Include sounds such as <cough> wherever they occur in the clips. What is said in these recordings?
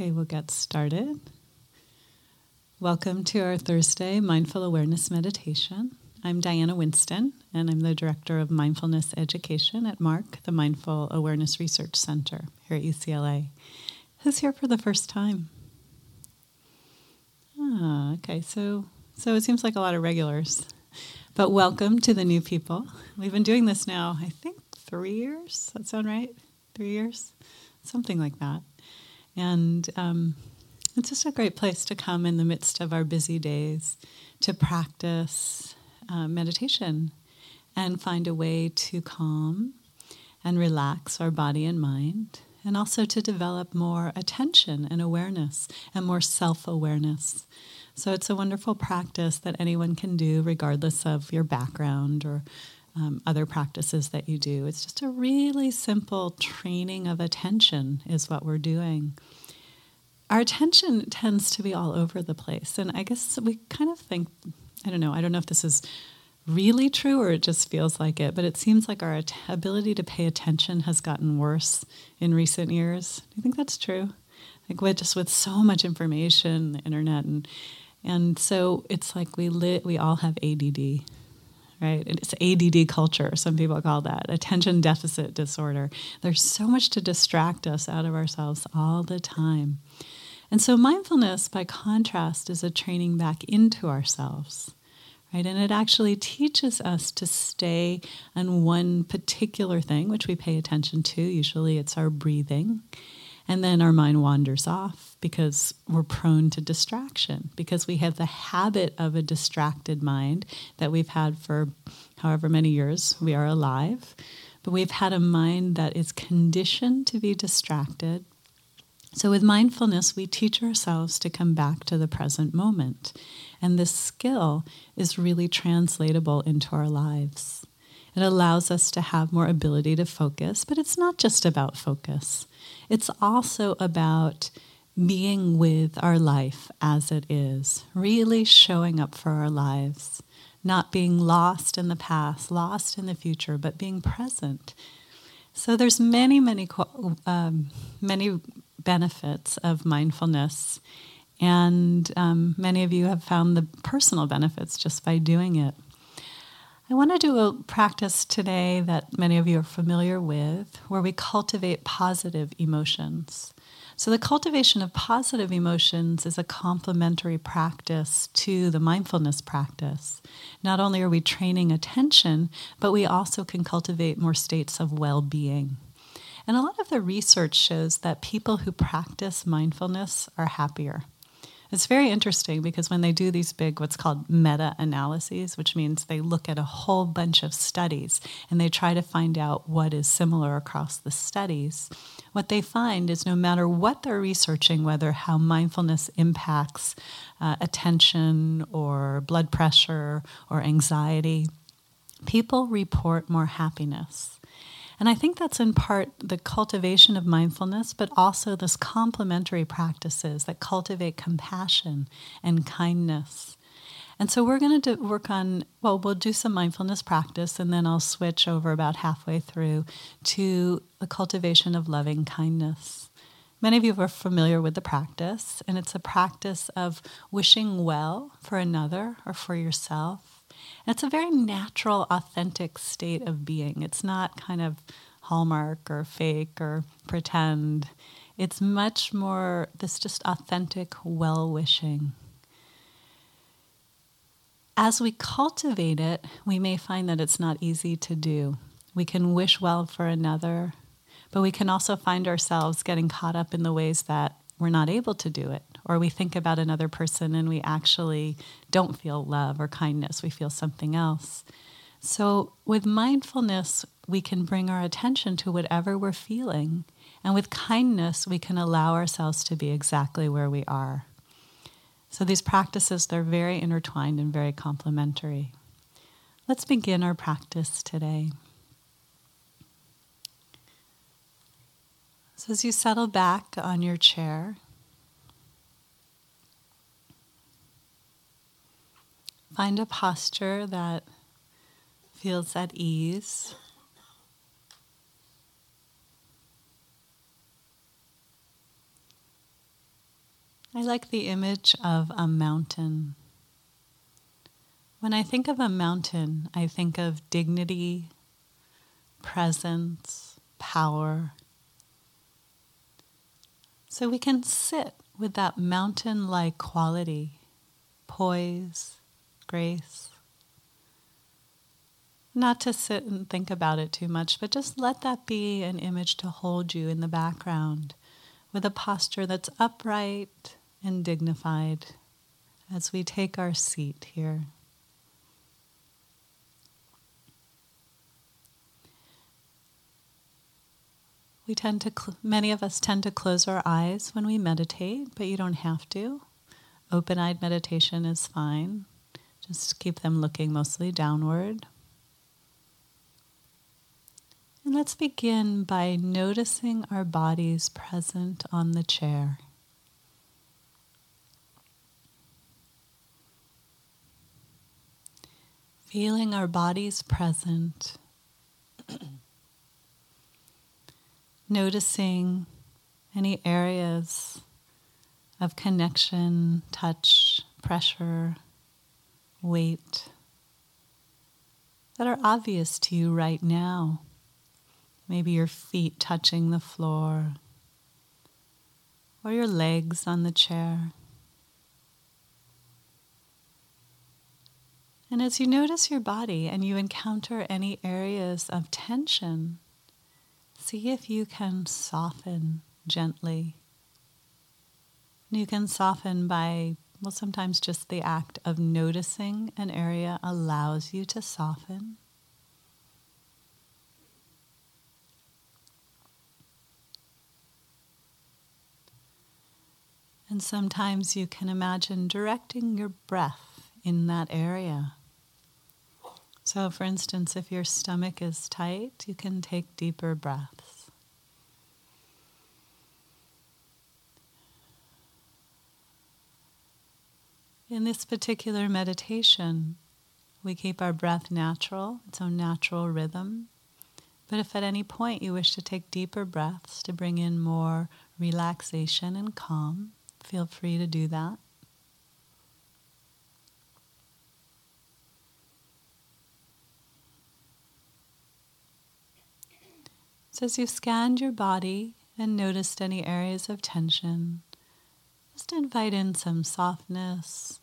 Okay, we'll get started. Welcome to our Thursday Mindful Awareness Meditation. I'm Diana Winston, and I'm the Director of Mindfulness Education at MARC, the Mindful Awareness Research Center here at UCLA. Who's here for the first time? Ah, okay, so so it seems like a lot of regulars. But welcome to the new people. We've been doing this now, I think, three years. That sound right? Three years? Something like that. And um, it's just a great place to come in the midst of our busy days to practice uh, meditation and find a way to calm and relax our body and mind, and also to develop more attention and awareness and more self awareness. So it's a wonderful practice that anyone can do, regardless of your background or um, other practices that you do. It's just a really simple training of attention, is what we're doing. Our attention tends to be all over the place. And I guess we kind of think, I don't know, I don't know if this is really true or it just feels like it, but it seems like our at- ability to pay attention has gotten worse in recent years. Do you think that's true? Like with just with so much information, the internet, and and so it's like we lit, we all have ADD right? It's ADD culture, some people call that attention deficit disorder. There's so much to distract us out of ourselves all the time. And so, mindfulness, by contrast, is a training back into ourselves, right? And it actually teaches us to stay on one particular thing, which we pay attention to. Usually, it's our breathing. And then our mind wanders off because we're prone to distraction, because we have the habit of a distracted mind that we've had for however many years we are alive. But we've had a mind that is conditioned to be distracted. So, with mindfulness, we teach ourselves to come back to the present moment. And this skill is really translatable into our lives. It allows us to have more ability to focus, but it's not just about focus. It's also about being with our life as it is, really showing up for our lives, not being lost in the past, lost in the future, but being present. So there's many, many, um, many benefits of mindfulness, and um, many of you have found the personal benefits just by doing it. I want to do a practice today that many of you are familiar with where we cultivate positive emotions. So, the cultivation of positive emotions is a complementary practice to the mindfulness practice. Not only are we training attention, but we also can cultivate more states of well being. And a lot of the research shows that people who practice mindfulness are happier. It's very interesting because when they do these big, what's called meta analyses, which means they look at a whole bunch of studies and they try to find out what is similar across the studies, what they find is no matter what they're researching, whether how mindfulness impacts uh, attention or blood pressure or anxiety, people report more happiness. And I think that's in part the cultivation of mindfulness, but also this complementary practices that cultivate compassion and kindness. And so we're going to work on, well, we'll do some mindfulness practice, and then I'll switch over about halfway through to the cultivation of loving kindness. Many of you are familiar with the practice, and it's a practice of wishing well for another or for yourself it's a very natural, authentic state of being. It's not kind of hallmark or fake or pretend. It's much more this just authentic well wishing. As we cultivate it, we may find that it's not easy to do. We can wish well for another, but we can also find ourselves getting caught up in the ways that we're not able to do it. Or we think about another person and we actually don't feel love or kindness, we feel something else. So, with mindfulness, we can bring our attention to whatever we're feeling. And with kindness, we can allow ourselves to be exactly where we are. So, these practices, they're very intertwined and very complementary. Let's begin our practice today. So, as you settle back on your chair, find a posture that feels at ease. I like the image of a mountain. When I think of a mountain, I think of dignity, presence, power. So we can sit with that mountain like quality, poise, grace. Not to sit and think about it too much, but just let that be an image to hold you in the background with a posture that's upright and dignified as we take our seat here. We tend to, cl- many of us tend to close our eyes when we meditate, but you don't have to. Open eyed meditation is fine. Just keep them looking mostly downward. And let's begin by noticing our bodies present on the chair. Feeling our bodies present. <clears throat> Noticing any areas of connection, touch, pressure, weight that are obvious to you right now. Maybe your feet touching the floor or your legs on the chair. And as you notice your body and you encounter any areas of tension, see if you can soften gently. You can soften by, well, sometimes just the act of noticing an area allows you to soften. And sometimes you can imagine directing your breath in that area. So, for instance, if your stomach is tight, you can take deeper breaths. In this particular meditation, we keep our breath natural, its own natural rhythm. But if at any point you wish to take deeper breaths to bring in more relaxation and calm, Feel free to do that. So, as you've scanned your body and noticed any areas of tension, just invite in some softness,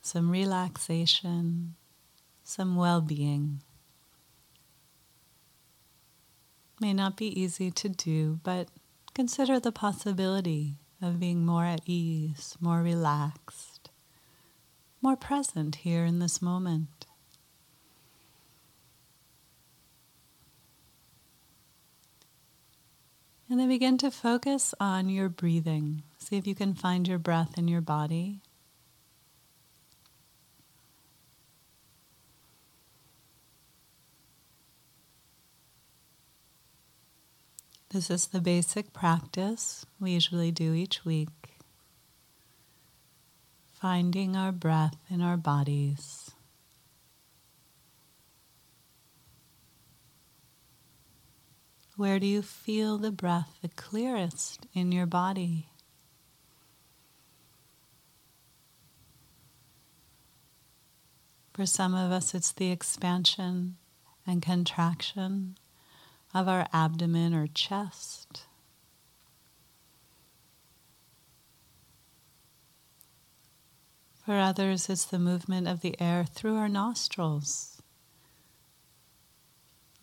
some relaxation, some well being. May not be easy to do, but consider the possibility of being more at ease, more relaxed, more present here in this moment. And then begin to focus on your breathing. See if you can find your breath in your body. This is the basic practice we usually do each week. Finding our breath in our bodies. Where do you feel the breath the clearest in your body? For some of us, it's the expansion and contraction of our abdomen or chest. For others, it's the movement of the air through our nostrils,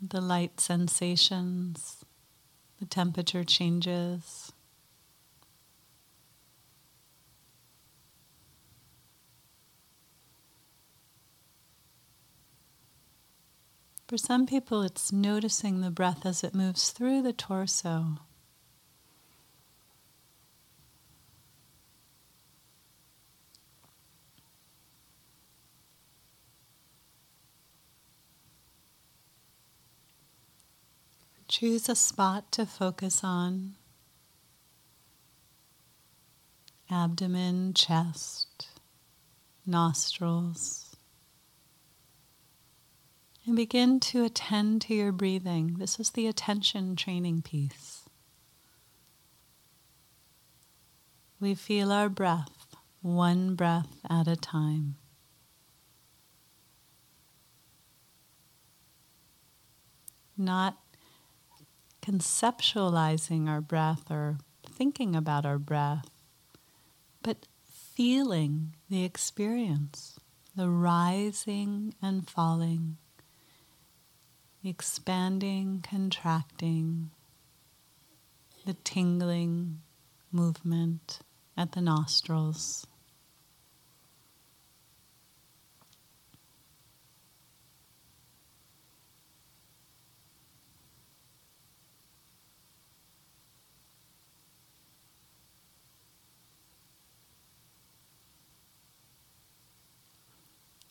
the light sensations, the temperature changes. For some people, it's noticing the breath as it moves through the torso. Choose a spot to focus on abdomen, chest, nostrils. And begin to attend to your breathing. This is the attention training piece. we feel our breath one breath at a time. Not conceptualizing our breath or thinking about our breath, but feeling the experience, the rising and falling, expanding, contracting, the tingling movement at the nostrils.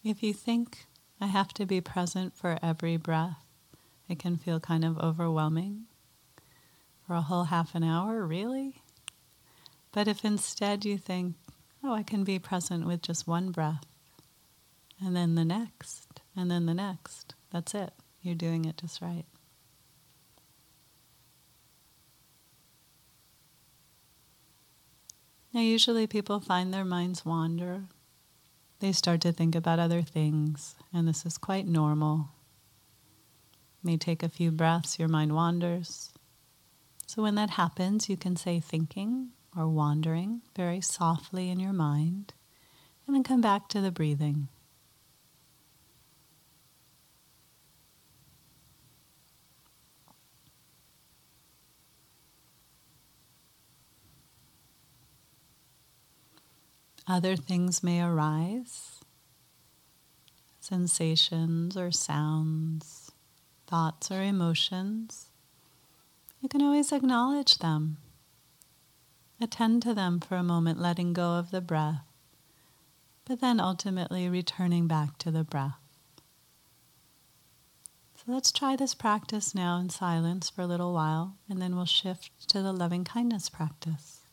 If you think I have to be present for every breath, it can feel kind of overwhelming. For a whole half an hour, really? But if instead you think, oh, I can be present with just one breath, and then the next, and then the next, that's it. You're doing it just right. Now, usually people find their minds wander they start to think about other things, and this is quite normal. May take a few breaths, your mind wanders. So when that happens, you can say thinking or wandering very softly in your mind, and then come back to the breathing. Other things may arise sensations or sounds, thoughts or emotions. You can always acknowledge them. Attend to them for a moment, letting go of the breath, but then ultimately returning back to the breath. So let's try this practice now in silence for a little while, and then we'll shift to the loving kindness practice.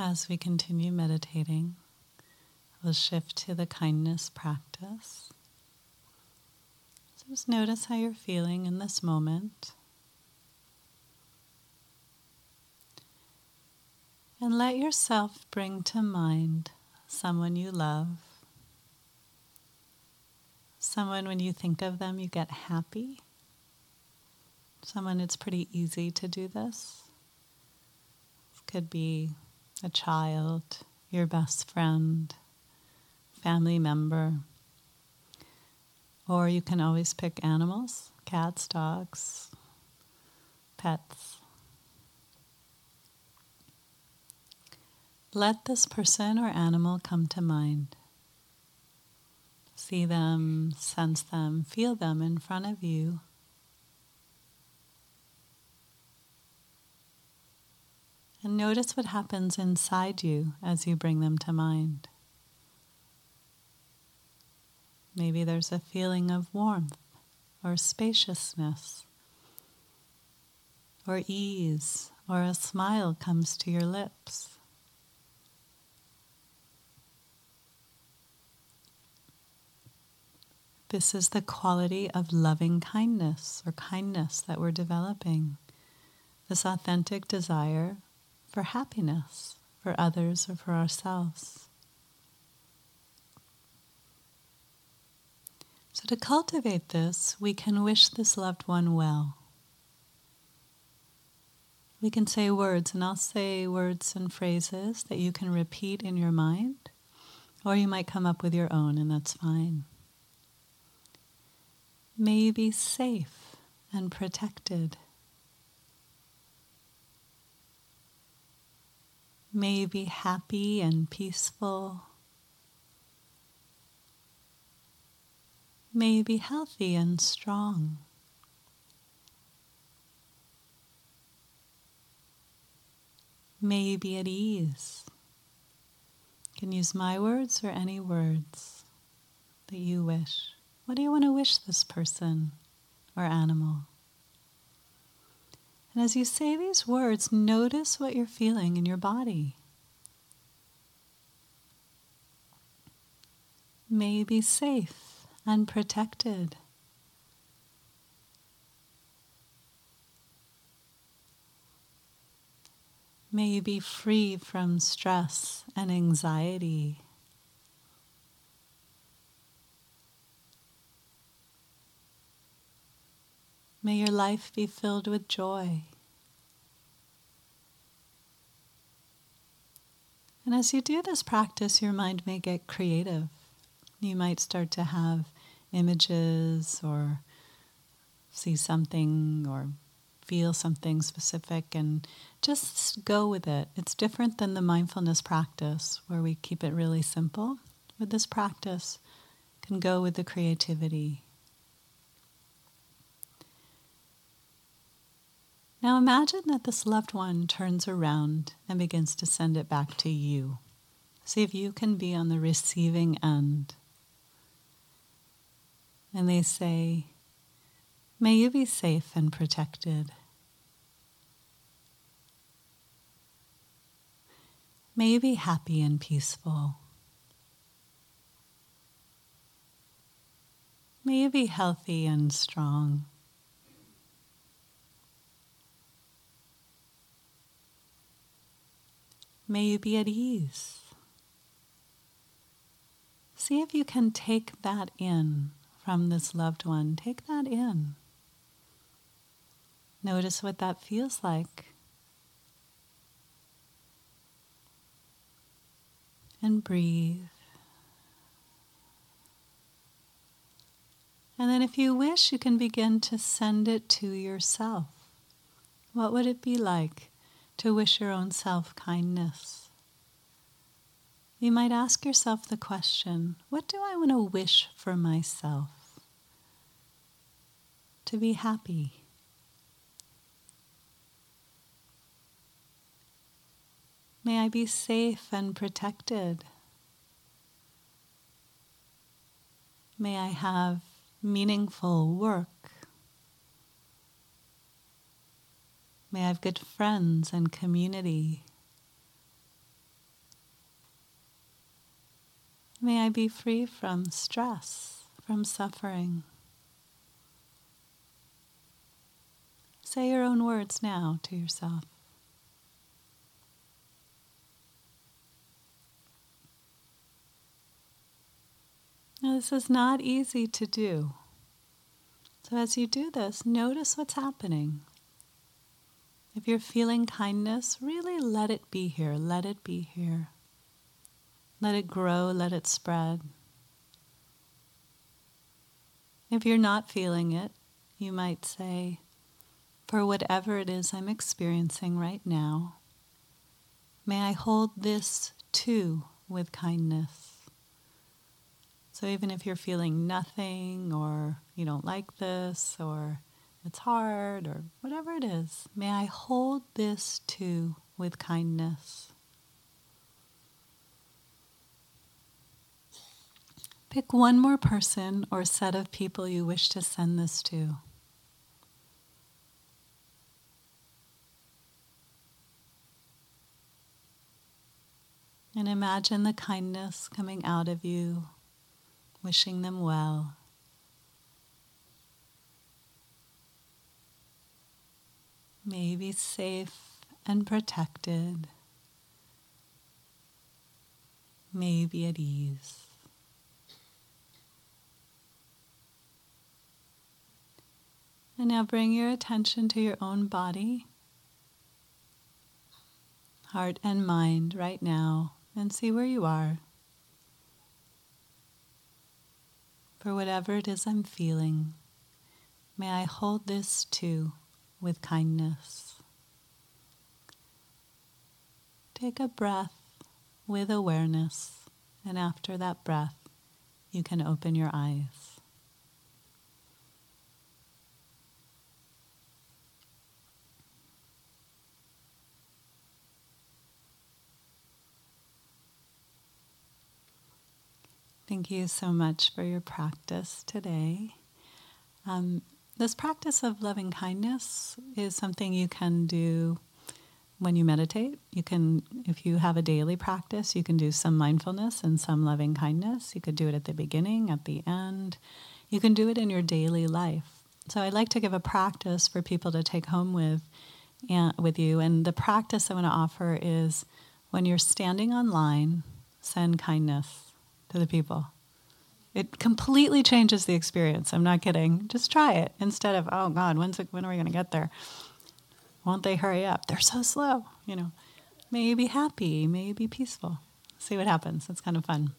As we continue meditating, we'll shift to the kindness practice. So just notice how you're feeling in this moment. And let yourself bring to mind someone you love. Someone, when you think of them, you get happy. Someone, it's pretty easy to do this. Could be a child, your best friend, family member. Or you can always pick animals cats, dogs, pets. Let this person or animal come to mind. See them, sense them, feel them in front of you. And notice what happens inside you as you bring them to mind. Maybe there's a feeling of warmth or spaciousness or ease, or a smile comes to your lips. This is the quality of loving kindness or kindness that we're developing. This authentic desire for happiness for others or for ourselves. So, to cultivate this, we can wish this loved one well. We can say words, and I'll say words and phrases that you can repeat in your mind, or you might come up with your own, and that's fine. May you be safe and protected. May you be happy and peaceful. May you be healthy and strong. May you be at ease. You can use my words or any words that you wish. What do you want to wish this person or animal? And as you say these words, notice what you're feeling in your body. May be safe and protected. May you be free from stress and anxiety. May your life be filled with joy. And as you do this practice, your mind may get creative. You might start to have images or see something or feel something specific and just go with it. It's different than the mindfulness practice where we keep it really simple. With this practice, can go with the creativity Now imagine that this loved one turns around and begins to send it back to you. See if you can be on the receiving end. And they say, May you be safe and protected. May you be happy and peaceful. May you be healthy and strong. May you be at ease. See if you can take that in from this loved one. Take that in. Notice what that feels like. And breathe. And then, if you wish, you can begin to send it to yourself. What would it be like to wish your own self kindness. You might ask yourself the question what do I want to wish for myself? To be happy. May I be safe and protected. May I have meaningful work. May I have good friends and community. May I be free from stress, from suffering. Say your own words now to yourself. Now, this is not easy to do. So, as you do this, notice what's happening. If you're feeling kindness, really let it be here. Let it be here. Let it grow, let it spread. If you're not feeling it, you might say, for whatever it is I'm experiencing right now, may I hold this too with kindness. So even if you're feeling nothing or you don't like this or it's hard or whatever it is, may I hold this too with kindness. Pick one more person or set of people you wish to send this to. And imagine the kindness coming out of you wishing them well. Maybe safe and protected, may be at ease. And now bring your attention to your own body, heart, and mind right now, and see where you are. for whatever it is I'm feeling, may I hold this too with kindness. Take a breath with awareness, and after that breath, you can open your eyes. Thank you so much for your practice today. Um, this practice of loving kindness is something you can do when you meditate. You can, if you have a daily practice, you can do some mindfulness and some loving kindness. You could do it at the beginning, at the end. You can do it in your daily life. So I'd like to give a practice for people to take home with, and, with you. And the practice I want to offer is when you're standing online, send kindness to the people. It completely changes the experience. I'm not kidding. Just try it instead of, oh God, when's it, when are we going to get there? Won't they hurry up? They're so slow. You know, may you be happy, may you be peaceful. See what happens. It's kind of fun.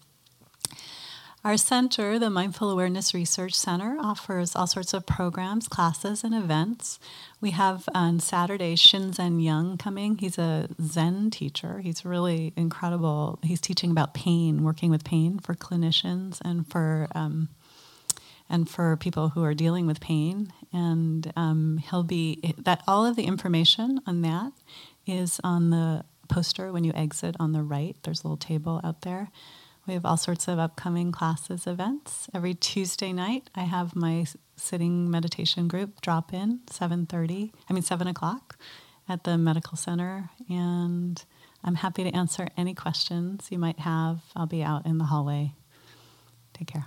Our center, the Mindful Awareness Research Center, offers all sorts of programs, classes, and events. We have on Saturday Shinzen Young coming. He's a Zen teacher. He's really incredible. He's teaching about pain, working with pain for clinicians and for um, and for people who are dealing with pain. And um, he'll be that all of the information on that is on the poster when you exit on the right. There's a little table out there. We have all sorts of upcoming classes, events. Every Tuesday night, I have my sitting meditation group drop in 7.30, I mean 7 o'clock at the medical center. And I'm happy to answer any questions you might have. I'll be out in the hallway. Take care.